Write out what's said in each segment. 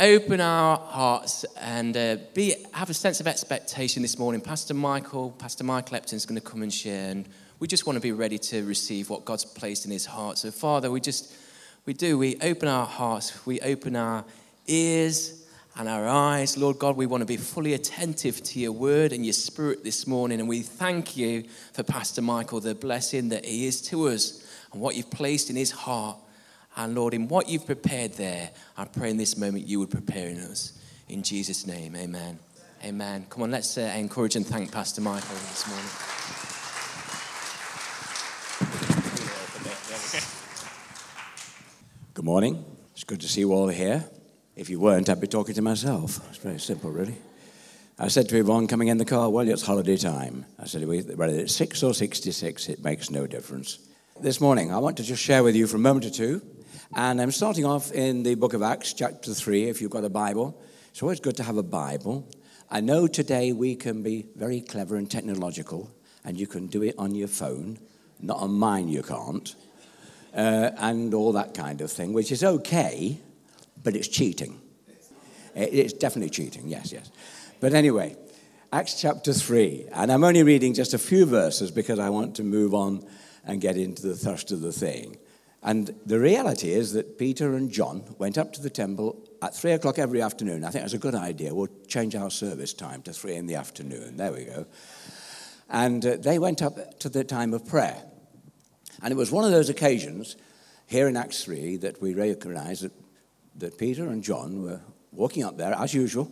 open our hearts and uh, be, have a sense of expectation this morning. Pastor Michael, Pastor Michael is going to come and share, and we just want to be ready to receive what God's placed in his heart. So, Father, we just, we do, we open our hearts, we open our ears and our eyes. Lord God, we want to be fully attentive to your word and your spirit this morning, and we thank you for Pastor Michael, the blessing that he is to us and what you've placed in his heart. And Lord, in what you've prepared there, I pray in this moment you would prepare in us. In Jesus' name, amen. Amen. Come on, let's uh, encourage and thank Pastor Michael this morning. Good morning. It's good to see you all here. If you weren't, I'd be talking to myself. It's very simple, really. I said to Yvonne coming in the car, Well, it's holiday time. I said, Whether it's 6 or 66, it makes no difference. This morning, I want to just share with you for a moment or two and I'm starting off in the book of Acts, chapter 3, if you've got a Bible. It's always good to have a Bible. I know today we can be very clever and technological, and you can do it on your phone. Not on mine, you can't. Uh, and all that kind of thing, which is okay, but it's cheating. It's definitely cheating, yes, yes. But anyway, Acts chapter 3. And I'm only reading just a few verses because I want to move on and get into the thrust of the thing. And the reality is that Peter and John went up to the temple at three o'clock every afternoon. I think that's a good idea. We'll change our service time to three in the afternoon. There we go. And uh, they went up to the time of prayer. And it was one of those occasions here in Acts 3 that we recognize that, that Peter and John were walking up there as usual.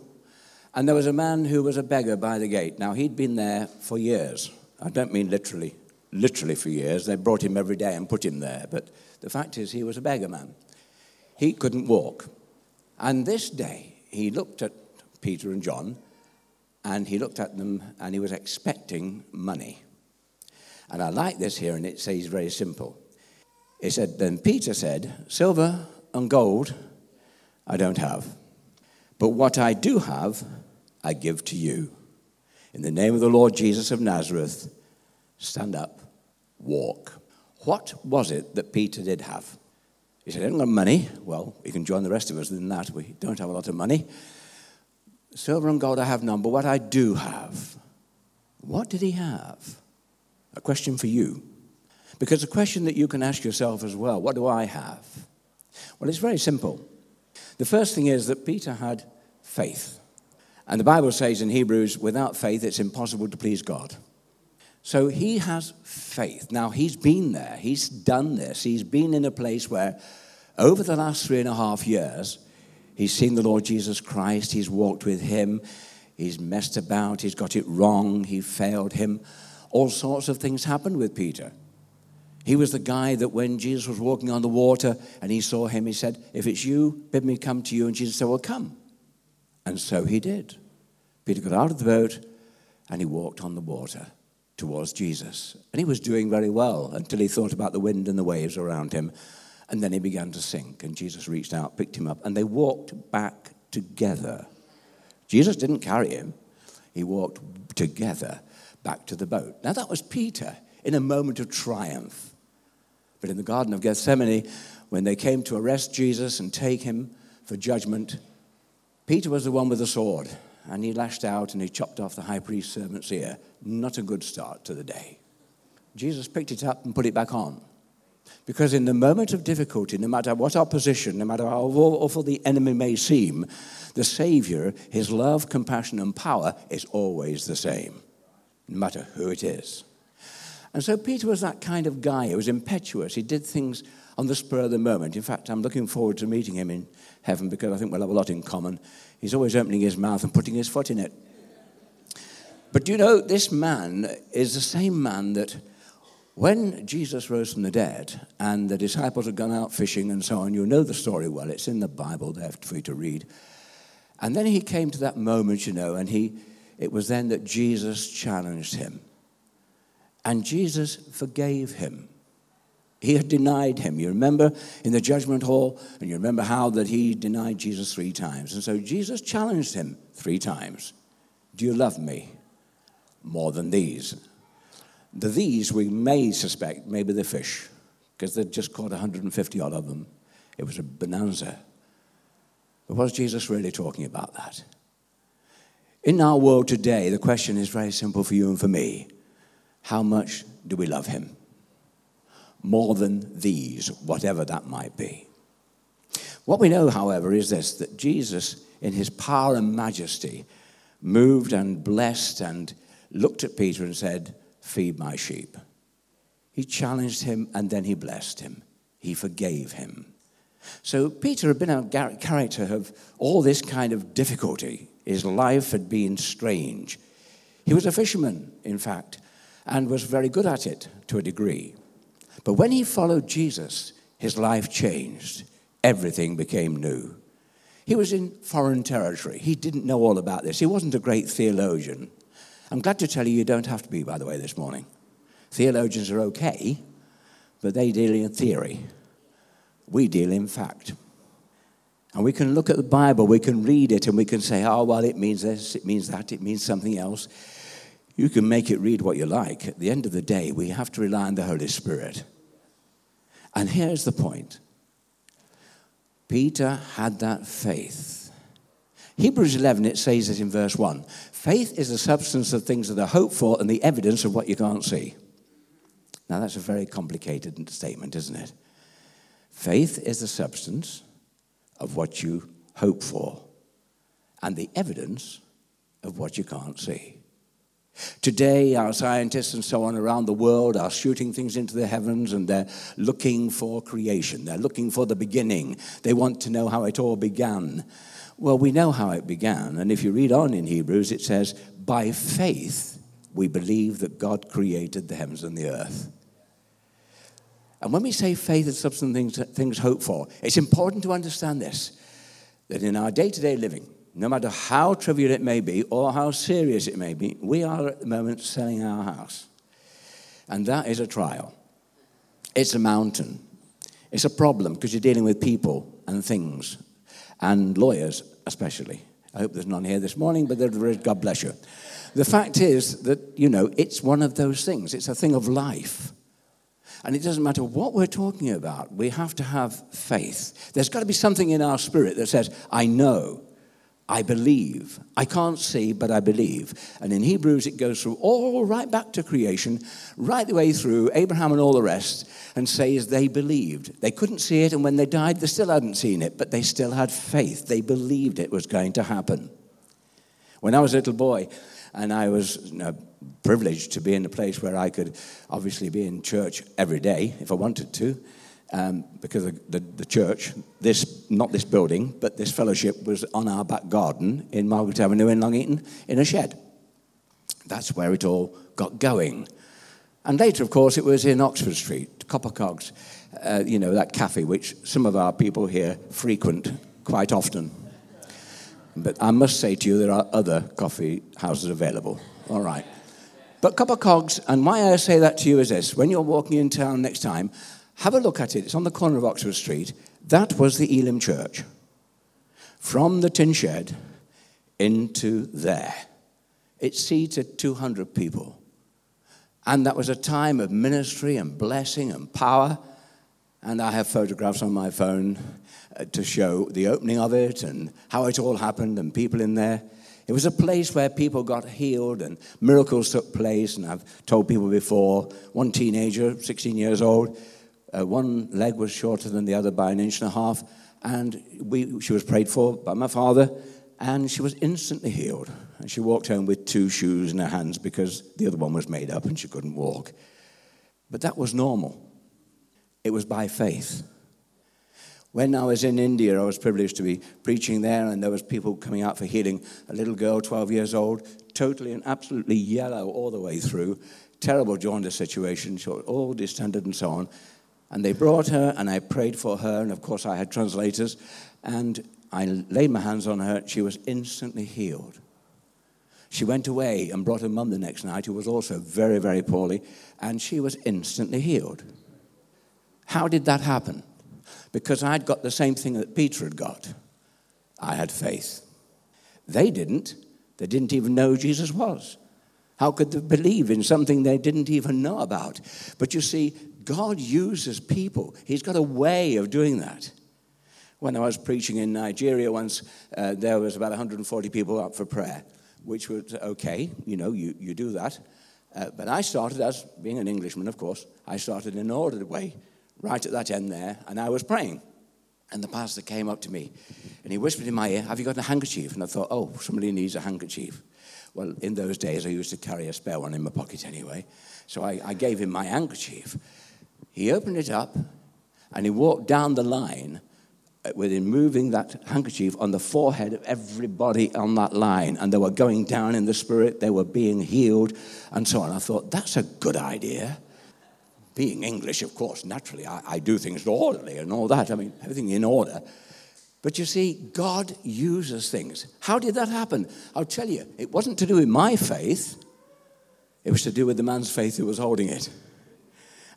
And there was a man who was a beggar by the gate. Now, he'd been there for years. I don't mean literally, literally for years. They brought him every day and put him there. But the fact is, he was a beggar man. He couldn't walk. And this day, he looked at Peter and John, and he looked at them, and he was expecting money. And I like this here, and it says very simple. He said, Then Peter said, Silver and gold I don't have, but what I do have, I give to you. In the name of the Lord Jesus of Nazareth, stand up, walk. What was it that Peter did have? He said, I don't got money. Well, you can join the rest of us in that. We don't have a lot of money. Silver and gold I have none, but what I do have. What did he have? A question for you. Because a question that you can ask yourself as well what do I have? Well, it's very simple. The first thing is that Peter had faith. And the Bible says in Hebrews, without faith, it's impossible to please God. So he has faith. Now, he's been there, he's done this. He's been in a place where, over the last three and a half years, he's seen the Lord Jesus Christ, he's walked with him, he's messed about, he's got it wrong, he failed him. All sorts of things happened with Peter. He was the guy that when Jesus was walking on the water and he saw him, he said, If it's you, bid me come to you. And Jesus said, Well, come. And so he did. Peter got out of the boat and he walked on the water towards Jesus. And he was doing very well until he thought about the wind and the waves around him. And then he began to sink, and Jesus reached out, picked him up, and they walked back together. Jesus didn't carry him, he walked together back to the boat. Now, that was Peter in a moment of triumph. But in the Garden of Gethsemane, when they came to arrest Jesus and take him for judgment, Peter was the one with the sword and he lashed out and he chopped off the high priest's servant's ear. Not a good start to the day. Jesus picked it up and put it back on. Because in the moment of difficulty, no matter what our position, no matter how awful the enemy may seem, the Savior, his love, compassion, and power is always the same, no matter who it is. And so Peter was that kind of guy. He was impetuous. He did things on the spur of the moment. In fact, I'm looking forward to meeting him in heaven because I think we'll have a lot in common. He's always opening his mouth and putting his foot in it. But you know, this man is the same man that when Jesus rose from the dead and the disciples had gone out fishing and so on, you know the story well. It's in the Bible there for you to read. And then he came to that moment, you know, and he, it was then that Jesus challenged him. And Jesus forgave him. He had denied him. You remember in the judgment hall, and you remember how that he denied Jesus three times. And so Jesus challenged him three times Do you love me more than these? The these we may suspect maybe the fish, because they'd just caught 150 odd of them. It was a bonanza. But was Jesus really talking about that? In our world today, the question is very simple for you and for me How much do we love him? more than these, whatever that might be. What we know, however, is this that Jesus, in his power and majesty, moved and blessed and looked at Peter and said, Feed my sheep. He challenged him and then he blessed him. He forgave him. So Peter had been a character of all this kind of difficulty. His life had been strange. He was a fisherman, in fact, and was very good at it to a degree. But when he followed Jesus, his life changed. Everything became new. He was in foreign territory. He didn't know all about this. He wasn't a great theologian. I'm glad to tell you, you don't have to be, by the way, this morning. Theologians are okay, but they deal in theory. We deal in fact. And we can look at the Bible, we can read it, and we can say, oh, well, it means this, it means that, it means something else. You can make it read what you like. At the end of the day, we have to rely on the Holy Spirit. And here's the point Peter had that faith. Hebrews 11, it says it in verse 1 faith is the substance of things that are hoped for and the evidence of what you can't see. Now, that's a very complicated statement, isn't it? Faith is the substance of what you hope for and the evidence of what you can't see. Today, our scientists and so on around the world are shooting things into the heavens and they're looking for creation. They're looking for the beginning. They want to know how it all began. Well, we know how it began. And if you read on in Hebrews, it says, By faith, we believe that God created the heavens and the earth. And when we say faith is substance things, things for, it's important to understand this that in our day to day living, no matter how trivial it may be or how serious it may be, we are at the moment selling our house. And that is a trial. It's a mountain. It's a problem because you're dealing with people and things and lawyers, especially. I hope there's none here this morning, but there is, God bless you. The fact is that, you know, it's one of those things. It's a thing of life. And it doesn't matter what we're talking about, we have to have faith. There's got to be something in our spirit that says, I know I believe. I can't see, but I believe. And in Hebrews, it goes through all right back to creation, right the way through Abraham and all the rest, and says they believed. They couldn't see it, and when they died, they still hadn't seen it, but they still had faith. They believed it was going to happen. When I was a little boy, and I was you know, privileged to be in a place where I could obviously be in church every day if I wanted to um, because the, the, the, church, this not this building, but this fellowship was on our back garden in Margaret Avenue in Long Eaton in a shed. That's where it all got going. And later, of course, it was in Oxford Street, Copper Cogs, uh, you know, that cafe which some of our people here frequent quite often. But I must say to you, there are other coffee houses available. All right. But Copper Cogs, and why I say that to you is this when you're walking in town next time, have a look at it. It's on the corner of Oxford Street. That was the Elim Church. From the tin shed into there. It seated 200 people. And that was a time of ministry and blessing and power. And I have photographs on my phone uh, to show the opening of it and how it all happened and people in there. It was a place where people got healed and miracles took place. And I've told people before one teenager, 16 years old, uh, one leg was shorter than the other by an inch and a half, and we, she was prayed for by my father, and she was instantly healed. And she walked home with two shoes in her hands because the other one was made up and she couldn't walk. But that was normal. It was by faith. When I was in India, I was privileged to be preaching there, and there was people coming out for healing. A little girl, 12 years old, totally and absolutely yellow all the way through, terrible jaundice situation, all distended and so on. And they brought her, and I prayed for her, and of course I had translators. And I laid my hands on her. and She was instantly healed. She went away and brought her mum the next night, who was also very, very poorly, and she was instantly healed. How did that happen? Because I'd got the same thing that Peter had got. I had faith. They didn't. They didn't even know Jesus was. How could they believe in something they didn't even know about? But you see, God uses people. He's got a way of doing that. When I was preaching in Nigeria once, uh, there was about 140 people up for prayer, which was okay, you know, you, you do that. Uh, but I started, as being an Englishman, of course, I started in an ordered way, right at that end there, and I was praying. And the pastor came up to me and he whispered in my ear, Have you got a handkerchief? And I thought, Oh, somebody needs a handkerchief. Well, in those days, I used to carry a spare one in my pocket anyway. So I, I gave him my handkerchief. He opened it up and he walked down the line uh, with him moving that handkerchief on the forehead of everybody on that line. And they were going down in the spirit, they were being healed, and so on. I thought, That's a good idea being English, of course, naturally, I, I do things orderly and all that. I mean, everything in order. But you see, God uses things. How did that happen? I'll tell you, it wasn't to do with my faith, it was to do with the man's faith who was holding it.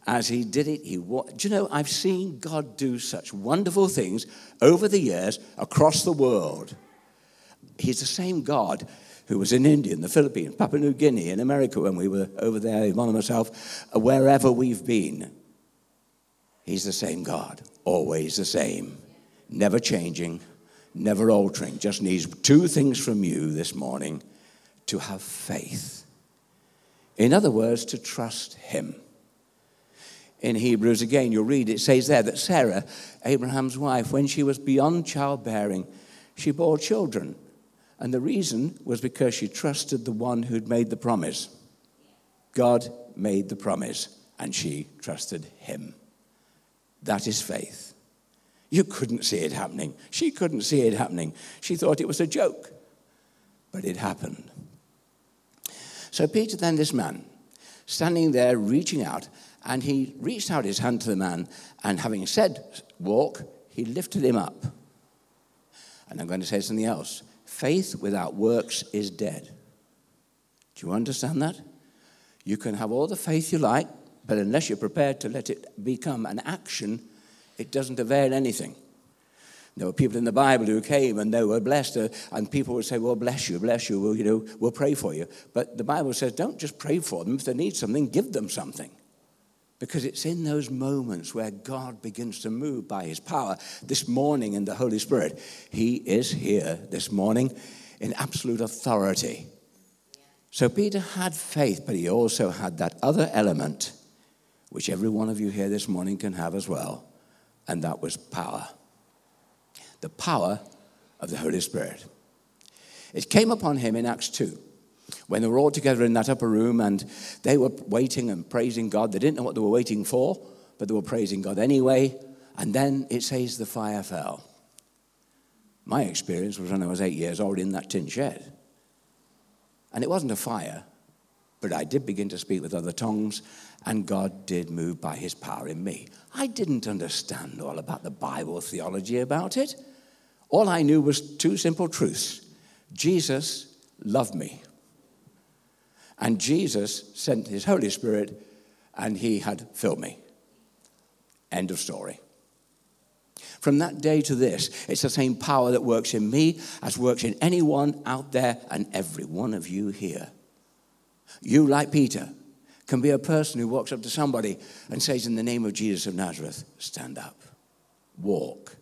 As he did it, he Do you know, I've seen God do such wonderful things over the years across the world. He's the same God who was in India, in the Philippines, Papua New Guinea, in America when we were over there, Yvonne and myself, uh, wherever we've been. He's the same God, always the same, never changing, never altering. Just needs two things from you this morning to have faith. In other words, to trust Him. In Hebrews, again, you'll read it says there that Sarah, Abraham's wife, when she was beyond childbearing, she bore children and the reason was because she trusted the one who'd made the promise. God made the promise, and she trusted him. That is faith. You couldn't see it happening. She couldn't see it happening. She thought it was a joke, but it happened. So, Peter, then, this man, standing there reaching out, and he reached out his hand to the man, and having said, Walk, he lifted him up. And I'm going to say something else. Faith without works is dead. Do you understand that? You can have all the faith you like, but unless you're prepared to let it become an action, it doesn't avail anything. There were people in the Bible who came and they were blessed, uh, and people would say, Well, bless you, bless you, we'll, you know, we'll pray for you. But the Bible says, Don't just pray for them. If they need something, give them something. Because it's in those moments where God begins to move by his power. This morning in the Holy Spirit, he is here this morning in absolute authority. So Peter had faith, but he also had that other element, which every one of you here this morning can have as well, and that was power. The power of the Holy Spirit. It came upon him in Acts 2 when they were all together in that upper room and they were waiting and praising God. They didn't know what they were waiting for, but they were praising God anyway. And then it says the fire fell. My experience was when I was eight years old in that tin shed. And it wasn't a fire, but I did begin to speak with other tongues, and God did move by his power in me. I didn't understand all about the Bible theology about it. All I knew was two simple truths Jesus loved me. And Jesus sent his Holy Spirit and he had filled me. End of story. From that day to this, it's the same power that works in me as works in anyone out there and every one of you here. You, like Peter, can be a person who walks up to somebody and says, In the name of Jesus of Nazareth, stand up, walk,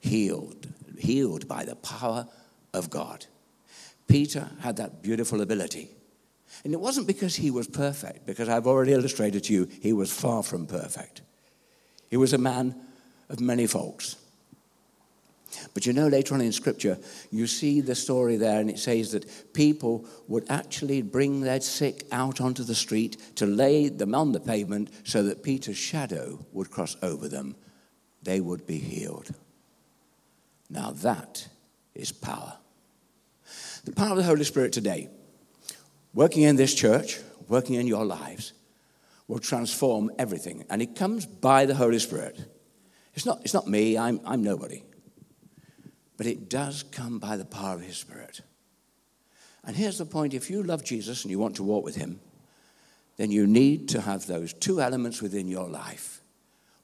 healed, healed by the power of God. Peter had that beautiful ability. And it wasn't because he was perfect, because I've already illustrated to you, he was far from perfect. He was a man of many faults. But you know, later on in Scripture, you see the story there, and it says that people would actually bring their sick out onto the street to lay them on the pavement so that Peter's shadow would cross over them. They would be healed. Now, that is power. The power of the Holy Spirit today working in this church, working in your lives, will transform everything. And it comes by the Holy Spirit. It's not, it's not me, I'm, I'm nobody. But it does come by the power of His Spirit. And here's the point if you love Jesus and you want to walk with Him, then you need to have those two elements within your life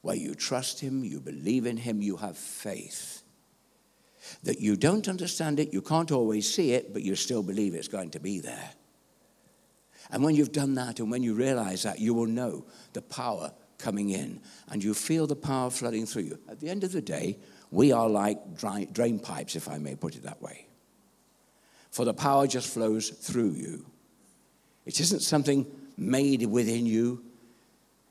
where you trust Him, you believe in Him, you have faith. That you don't understand it, you can't always see it, but you still believe it's going to be there. And when you've done that and when you realize that, you will know the power coming in and you feel the power flooding through you. At the end of the day, we are like dry, drain pipes, if I may put it that way. For the power just flows through you. It isn't something made within you,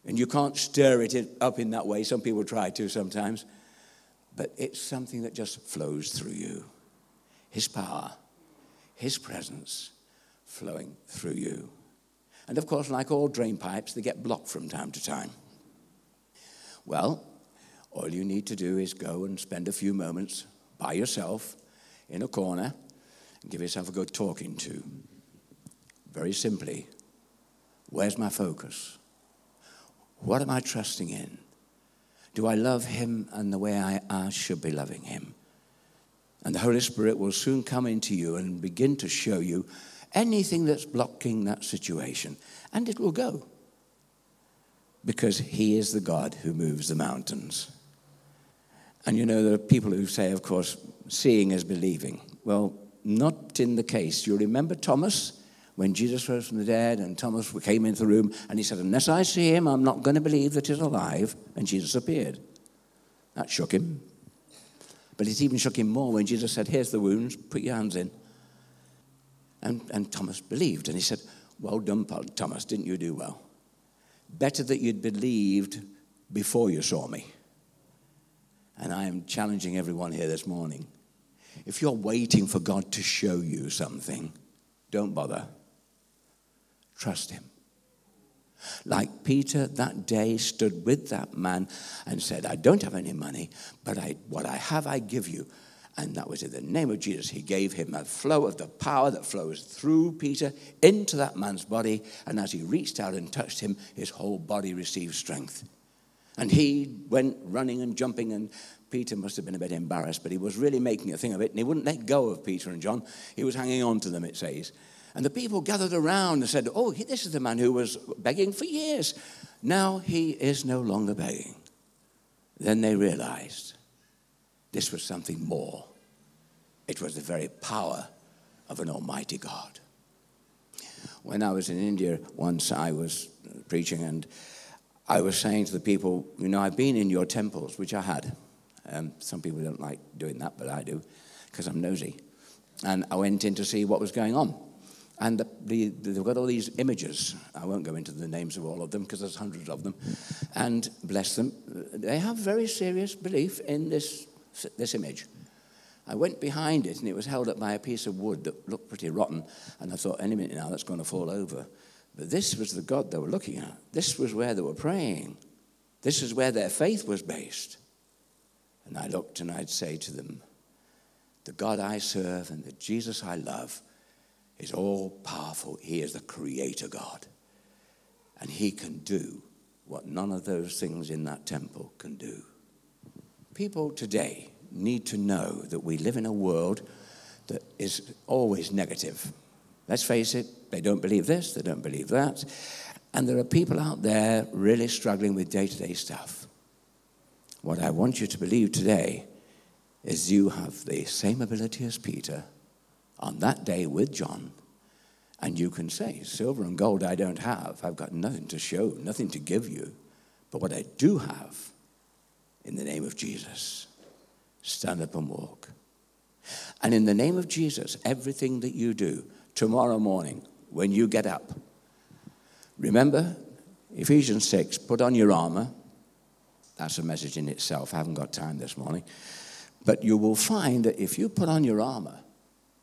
and you can't stir it up in that way. Some people try to sometimes, but it's something that just flows through you. His power, His presence flowing through you. And of course, like all drain pipes, they get blocked from time to time. Well, all you need to do is go and spend a few moments by yourself in a corner and give yourself a good talking to. Very simply, where's my focus? What am I trusting in? Do I love Him and the way I, I should be loving Him? And the Holy Spirit will soon come into you and begin to show you anything that's blocking that situation. And it will go. Because He is the God who moves the mountains. And you know, there are people who say, of course, seeing is believing. Well, not in the case. You remember Thomas? When Jesus rose from the dead and Thomas came into the room and he said, Unless I see him, I'm not going to believe that he's alive. And Jesus appeared. That shook him. But it even shook him more when Jesus said, Here's the wounds, put your hands in. And, and Thomas believed. And he said, Well done, Thomas, didn't you do well? Better that you'd believed before you saw me. And I am challenging everyone here this morning. If you're waiting for God to show you something, don't bother. Trust Him. Like Peter that day stood with that man and said, I don't have any money, but I, what I have I give you. And that was in the name of Jesus. He gave him a flow of the power that flows through Peter into that man's body. And as he reached out and touched him, his whole body received strength. And he went running and jumping, and Peter must have been a bit embarrassed, but he was really making a thing of it, and he wouldn't let go of Peter and John. He was hanging on to them, it says. And the people gathered around and said, Oh, this is the man who was begging for years. Now he is no longer begging. Then they realized this was something more. It was the very power of an almighty God. When I was in India once, I was preaching and I was saying to the people, you know, I've been in your temples, which I had. Um, some people don't like doing that, but I do, because I'm nosy. And I went in to see what was going on. And the, the, they've got all these images. I won't go into the names of all of them because there's hundreds of them. And bless them, they have very serious belief in this, this image. I went behind it and it was held up by a piece of wood that looked pretty rotten. And I thought, any minute now that's going to fall over. But this was the God they were looking at. This was where they were praying. This is where their faith was based. And I looked and I'd say to them, The God I serve and the Jesus I love is all powerful. He is the creator God. And he can do what none of those things in that temple can do. People today need to know that we live in a world that is always negative. Let's face it, they don't believe this, they don't believe that. And there are people out there really struggling with day to day stuff. What I want you to believe today is you have the same ability as Peter on that day with John. And you can say, Silver and gold I don't have. I've got nothing to show, nothing to give you. But what I do have, in the name of Jesus, stand up and walk. And in the name of Jesus, everything that you do tomorrow morning, when you get up. Remember Ephesians 6 put on your armor. That's a message in itself. I haven't got time this morning. But you will find that if you put on your armor,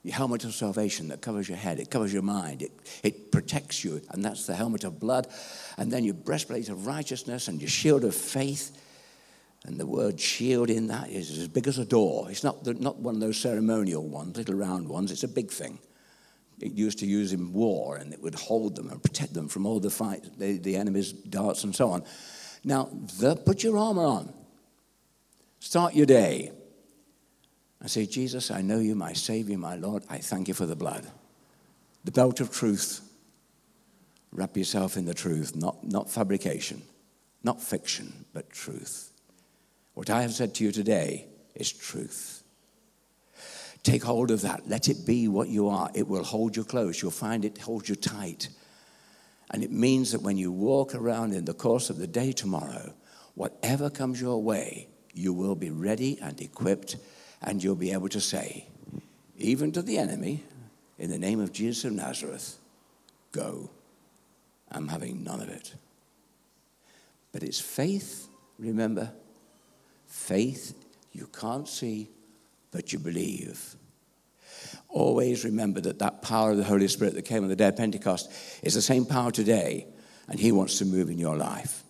your helmet of salvation that covers your head, it covers your mind, it, it protects you, and that's the helmet of blood. And then your breastplate of righteousness and your shield of faith. And the word shield in that is as big as a door. It's not, the, not one of those ceremonial ones, little round ones, it's a big thing it used to use in war, and it would hold them and protect them from all the fight, the, the enemy's darts and so on. Now, the, put your armor on. Start your day. I say, Jesus, I know you, my Savior, my Lord. I thank you for the blood. The belt of truth. Wrap yourself in the truth, not, not fabrication, not fiction, but truth. What I have said to you today is truth. Take hold of that. Let it be what you are. It will hold you close. You'll find it holds you tight. And it means that when you walk around in the course of the day tomorrow, whatever comes your way, you will be ready and equipped, and you'll be able to say, even to the enemy, in the name of Jesus of Nazareth, go. I'm having none of it. But it's faith, remember? Faith you can't see, but you believe. Always remember that that power of the Holy Spirit that came on the day of Pentecost is the same power today, and He wants to move in your life.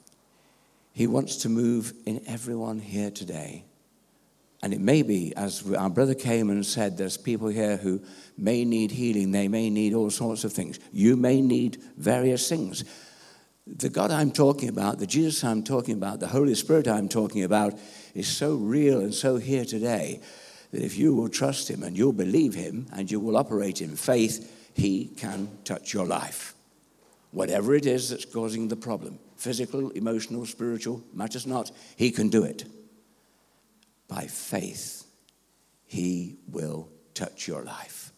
He wants to move in everyone here today. And it may be, as our brother came and said, there's people here who may need healing, they may need all sorts of things. You may need various things. The God I'm talking about, the Jesus I'm talking about, the Holy Spirit I'm talking about is so real and so here today that if you will trust Him and you'll believe Him and you will operate in faith, He can touch your life. Whatever it is that's causing the problem physical, emotional, spiritual, matters not, He can do it. By faith, He will touch your life.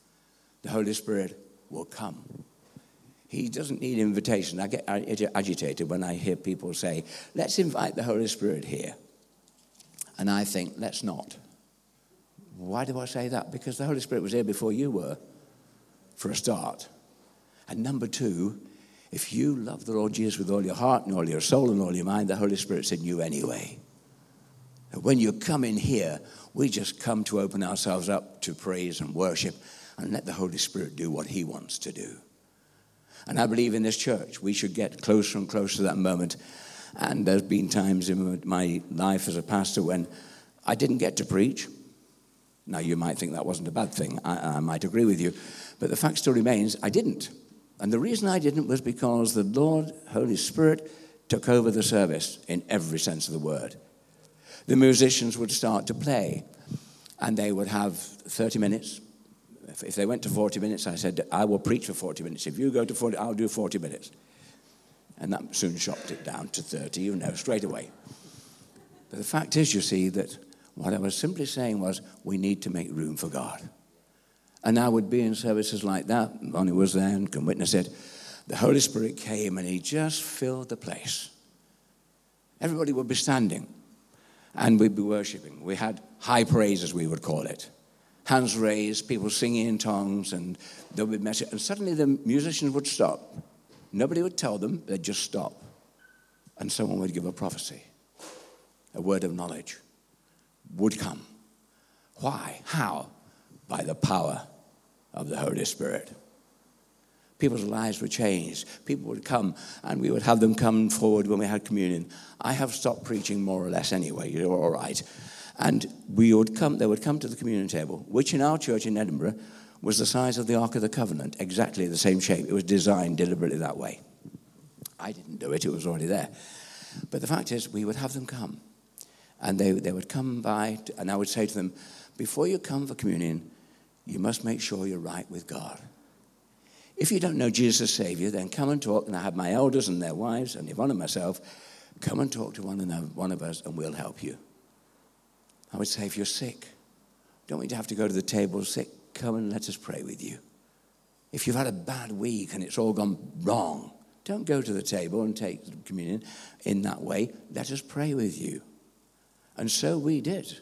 The Holy Spirit will come. He doesn't need invitation. I get agitated when I hear people say, let's invite the Holy Spirit here. And I think, let's not. Why do I say that? Because the Holy Spirit was here before you were, for a start. And number two, if you love the Lord Jesus with all your heart and all your soul and all your mind, the Holy Spirit's in you anyway. When you come in here, we just come to open ourselves up to praise and worship and let the Holy Spirit do what He wants to do. And I believe in this church, we should get closer and closer to that moment. And there's been times in my life as a pastor when I didn't get to preach. Now, you might think that wasn't a bad thing. I, I might agree with you. But the fact still remains, I didn't. And the reason I didn't was because the Lord, Holy Spirit, took over the service in every sense of the word. The musicians would start to play, and they would have 30 minutes. If they went to 40 minutes, I said, I will preach for 40 minutes. If you go to 40, I'll do 40 minutes. And that soon chopped it down to 30, you know, straight away. But the fact is, you see, that what I was simply saying was, we need to make room for God. And I would be in services like that. Bonnie was there and can witness it. The Holy Spirit came and he just filled the place. Everybody would be standing and we'd be worshiping. We had high praise, as we would call it. Hands raised, people singing in tongues, and there would be message. And suddenly the musicians would stop. Nobody would tell them, they'd just stop. And someone would give a prophecy, a word of knowledge would come. Why? How? By the power of the Holy Spirit. People's lives were changed. People would come, and we would have them come forward when we had communion. I have stopped preaching more or less anyway, you're all right. And we would come, they would come to the communion table, which in our church in Edinburgh was the size of the Ark of the Covenant, exactly the same shape. It was designed deliberately that way. I didn't do it, it was already there. But the fact is, we would have them come. And they, they would come by, and I would say to them, Before you come for communion, you must make sure you're right with God. If you don't know Jesus as Savior, then come and talk. And I have my elders and their wives, and Yvonne and myself, come and talk to one, another, one of us, and we'll help you. I would say, if you're sick, don't want you to have to go to the table sick. Come and let us pray with you. If you've had a bad week and it's all gone wrong, don't go to the table and take communion in that way. Let us pray with you. And so we did.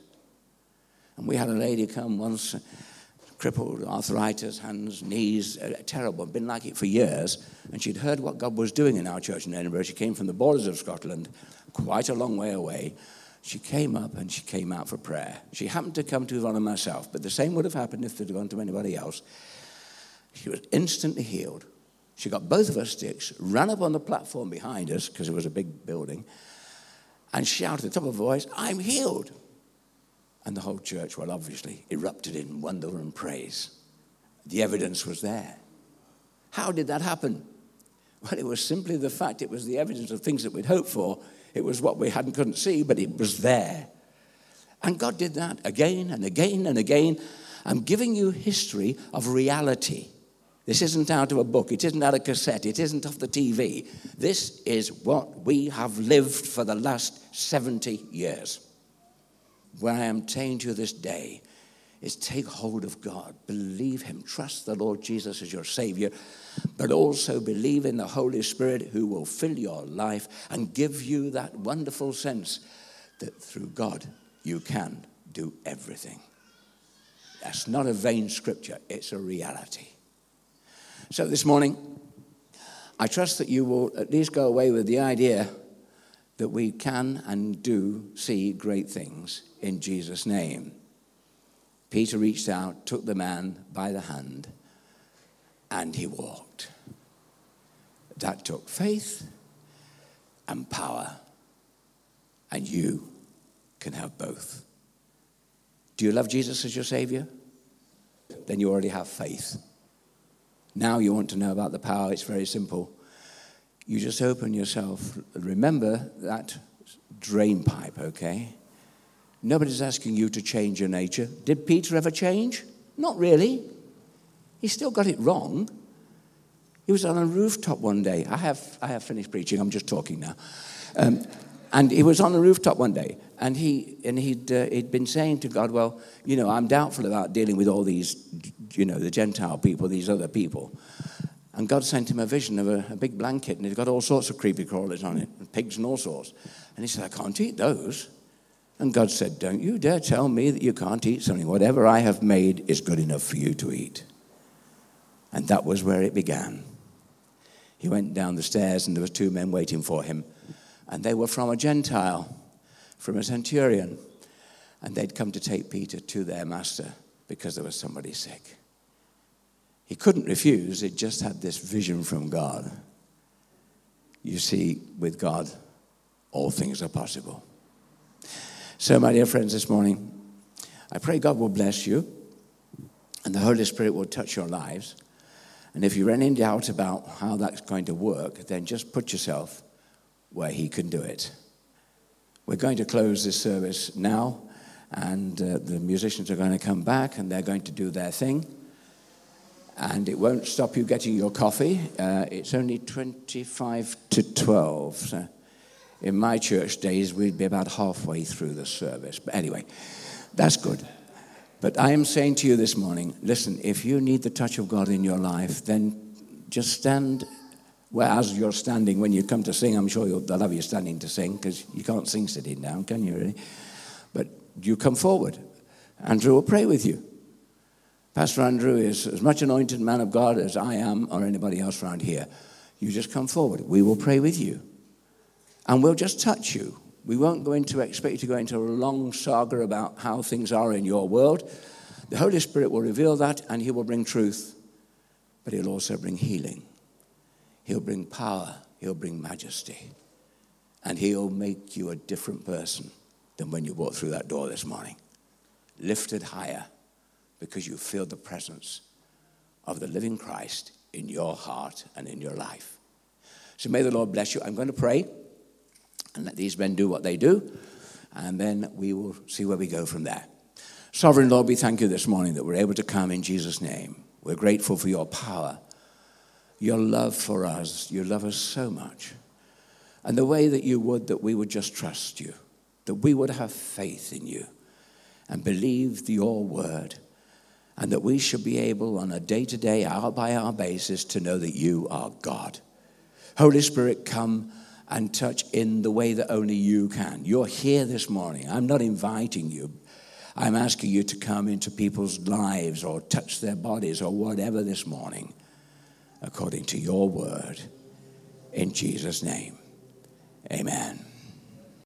And we had a lady come once, crippled, arthritis, hands, knees, uh, terrible, been like it for years. And she'd heard what God was doing in our church in Edinburgh. She came from the borders of Scotland, quite a long way away. She came up and she came out for prayer. She happened to come to Yvonne and myself, but the same would have happened if they'd gone to anybody else. She was instantly healed. She got both of her sticks, ran up on the platform behind us, because it was a big building, and shouted at the top of her voice, I'm healed. And the whole church, well, obviously, erupted in wonder and praise. The evidence was there. How did that happen? Well, it was simply the fact it was the evidence of things that we'd hoped for. It was what we hadn't couldn't see, but it was there. And God did that again and again and again. I'm giving you history of reality. This isn't out of a book, it isn't out of a cassette, it isn't off the TV. This is what we have lived for the last 70 years. Where I am saying to you this day is take hold of God, believe Him, trust the Lord Jesus as your Savior, but also believe in the Holy Spirit who will fill your life and give you that wonderful sense that through God you can do everything. That's not a vain scripture, it's a reality. So this morning, I trust that you will at least go away with the idea that we can and do see great things in Jesus' name. Peter reached out, took the man by the hand, and he walked. That took faith and power, and you can have both. Do you love Jesus as your Savior? Then you already have faith. Now you want to know about the power, it's very simple. You just open yourself. Remember that drain pipe, okay? Nobody's asking you to change your nature. Did Peter ever change? Not really. He still got it wrong. He was on a rooftop one day. I have, I have finished preaching, I'm just talking now. Um, and he was on a rooftop one day, and, he, and he'd, uh, he'd been saying to God, Well, you know, I'm doubtful about dealing with all these, you know, the Gentile people, these other people. And God sent him a vision of a, a big blanket, and it's got all sorts of creepy crawlers on it, and pigs and all sorts. And he said, I can't eat those. And God said, Don't you dare tell me that you can't eat something. Whatever I have made is good enough for you to eat. And that was where it began. He went down the stairs, and there were two men waiting for him. And they were from a Gentile from a centurion. And they'd come to take Peter to their master because there was somebody sick. He couldn't refuse, it just had this vision from God. You see, with God, all things are possible. So, my dear friends, this morning, I pray God will bless you and the Holy Spirit will touch your lives. And if you're any doubt about how that's going to work, then just put yourself where He can do it. We're going to close this service now, and uh, the musicians are going to come back and they're going to do their thing. And it won't stop you getting your coffee. Uh, it's only 25 to 12. So in my church days, we'd be about halfway through the service. But anyway, that's good. But I am saying to you this morning listen, if you need the touch of God in your life, then just stand well, as you're standing, when you come to sing, I'm sure they'll have you standing to sing because you can't sing sitting down, can you, really? But you come forward. Andrew will pray with you. Pastor Andrew is as much anointed man of God as I am or anybody else around here. You just come forward. We will pray with you. And we'll just touch you. We won't go into expect you to go into a long saga about how things are in your world. The Holy Spirit will reveal that and He will bring truth, but He'll also bring healing. He'll bring power, He'll bring majesty, and He'll make you a different person than when you walked through that door this morning. Lifted higher because you feel the presence of the living Christ in your heart and in your life. So may the Lord bless you. I'm going to pray and let these men do what they do, and then we will see where we go from there. Sovereign Lord, we thank you this morning that we're able to come in Jesus' name. We're grateful for your power your love for us. You love us so much. And the way that you would that we would just trust you, that we would have faith in you and believe your word, and that we should be able on a day to day, hour by hour basis to know that you are God. Holy Spirit, come and touch in the way that only you can. You're here this morning. I'm not inviting you. I'm asking you to come into people's lives or touch their bodies or whatever this morning according to your word. In Jesus' name, amen.